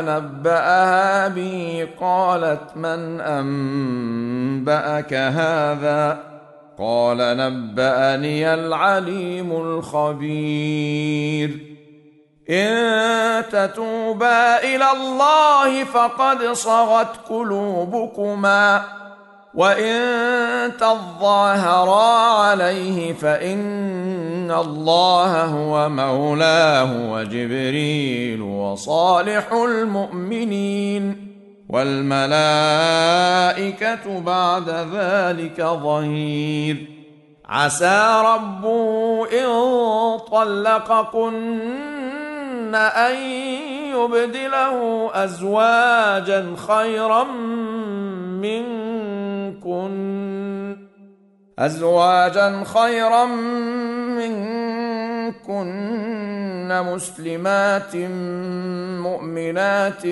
نبأها به قالت من أنبأك هذا؟ قال نبأني العليم الخبير. إن تتوبا إلى الله فقد صغت قلوبكما. وإن تظاهرا عليه فإن الله هو مولاه وجبريل وصالح المؤمنين والملائكة بعد ذلك ظهير عسى ربه إن طلقكن أن يبدله أزواجا خيرا منكن أزواجا خيرا منكن مسلمات مؤمنات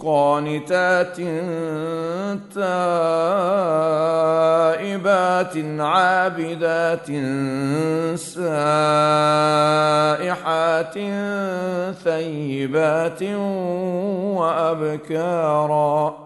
قانتات تائبات عابدات سائحات ثيبات وأبكارا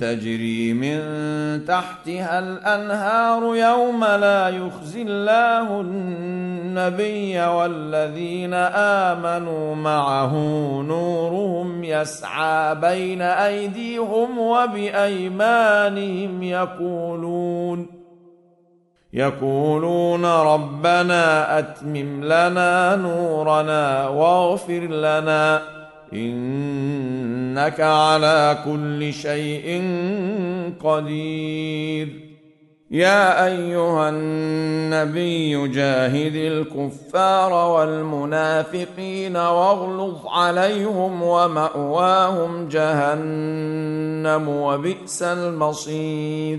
تجري من تحتها الأنهار يوم لا يخزي الله النبي والذين آمنوا معه نورهم يسعى بين أيديهم وبأيمانهم يقولون يقولون ربنا أتمم لنا نورنا واغفر لنا إنك على كل شيء قدير. يا أيها النبي جاهد الكفار والمنافقين واغلظ عليهم ومأواهم جهنم وبئس المصير.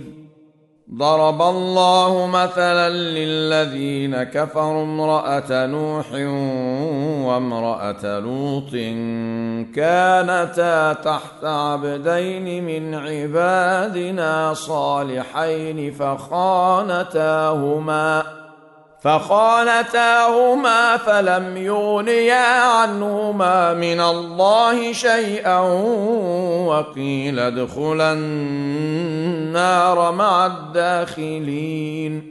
ضرب الله مثلا للذين كفروا امرأة نوح وامرأة لوط كانتا تحت عبدين من عبادنا صالحين فخانتاهما فخانتاهما فلم يغنيا عنهما من الله شيئا وقيل ادخلا النار مع الداخلين